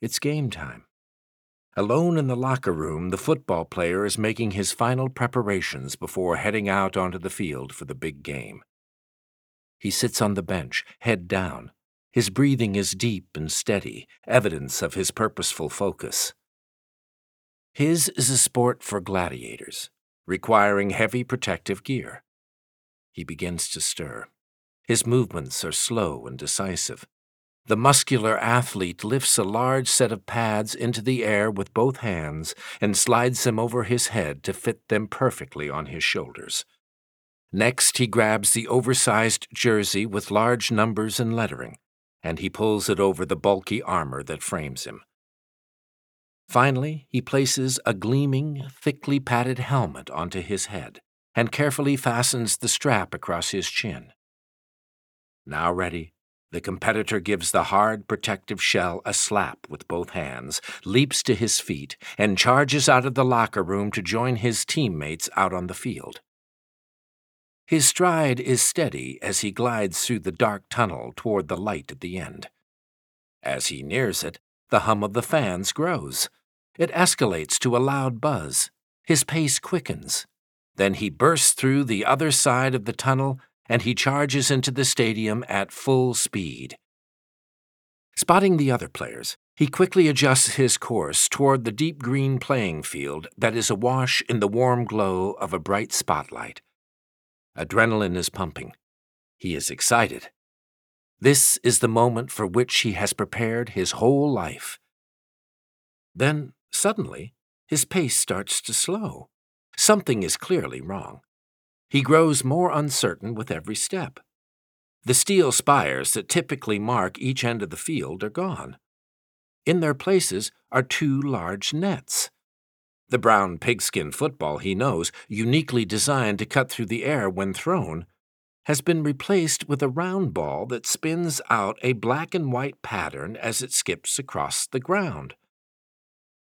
It's game time. Alone in the locker room, the football player is making his final preparations before heading out onto the field for the big game. He sits on the bench, head down. His breathing is deep and steady, evidence of his purposeful focus. His is a sport for gladiators, requiring heavy protective gear. He begins to stir. His movements are slow and decisive. The muscular athlete lifts a large set of pads into the air with both hands and slides them over his head to fit them perfectly on his shoulders. Next, he grabs the oversized jersey with large numbers and lettering, and he pulls it over the bulky armor that frames him. Finally, he places a gleaming, thickly padded helmet onto his head and carefully fastens the strap across his chin. Now ready, the competitor gives the hard protective shell a slap with both hands, leaps to his feet, and charges out of the locker room to join his teammates out on the field. His stride is steady as he glides through the dark tunnel toward the light at the end. As he nears it, the hum of the fans grows. It escalates to a loud buzz. His pace quickens. Then he bursts through the other side of the tunnel and he charges into the stadium at full speed. Spotting the other players, he quickly adjusts his course toward the deep green playing field that is awash in the warm glow of a bright spotlight. Adrenaline is pumping. He is excited. This is the moment for which he has prepared his whole life. Then, suddenly, his pace starts to slow. Something is clearly wrong. He grows more uncertain with every step. The steel spires that typically mark each end of the field are gone. In their places are two large nets. The brown pigskin football he knows, uniquely designed to cut through the air when thrown, has been replaced with a round ball that spins out a black and white pattern as it skips across the ground.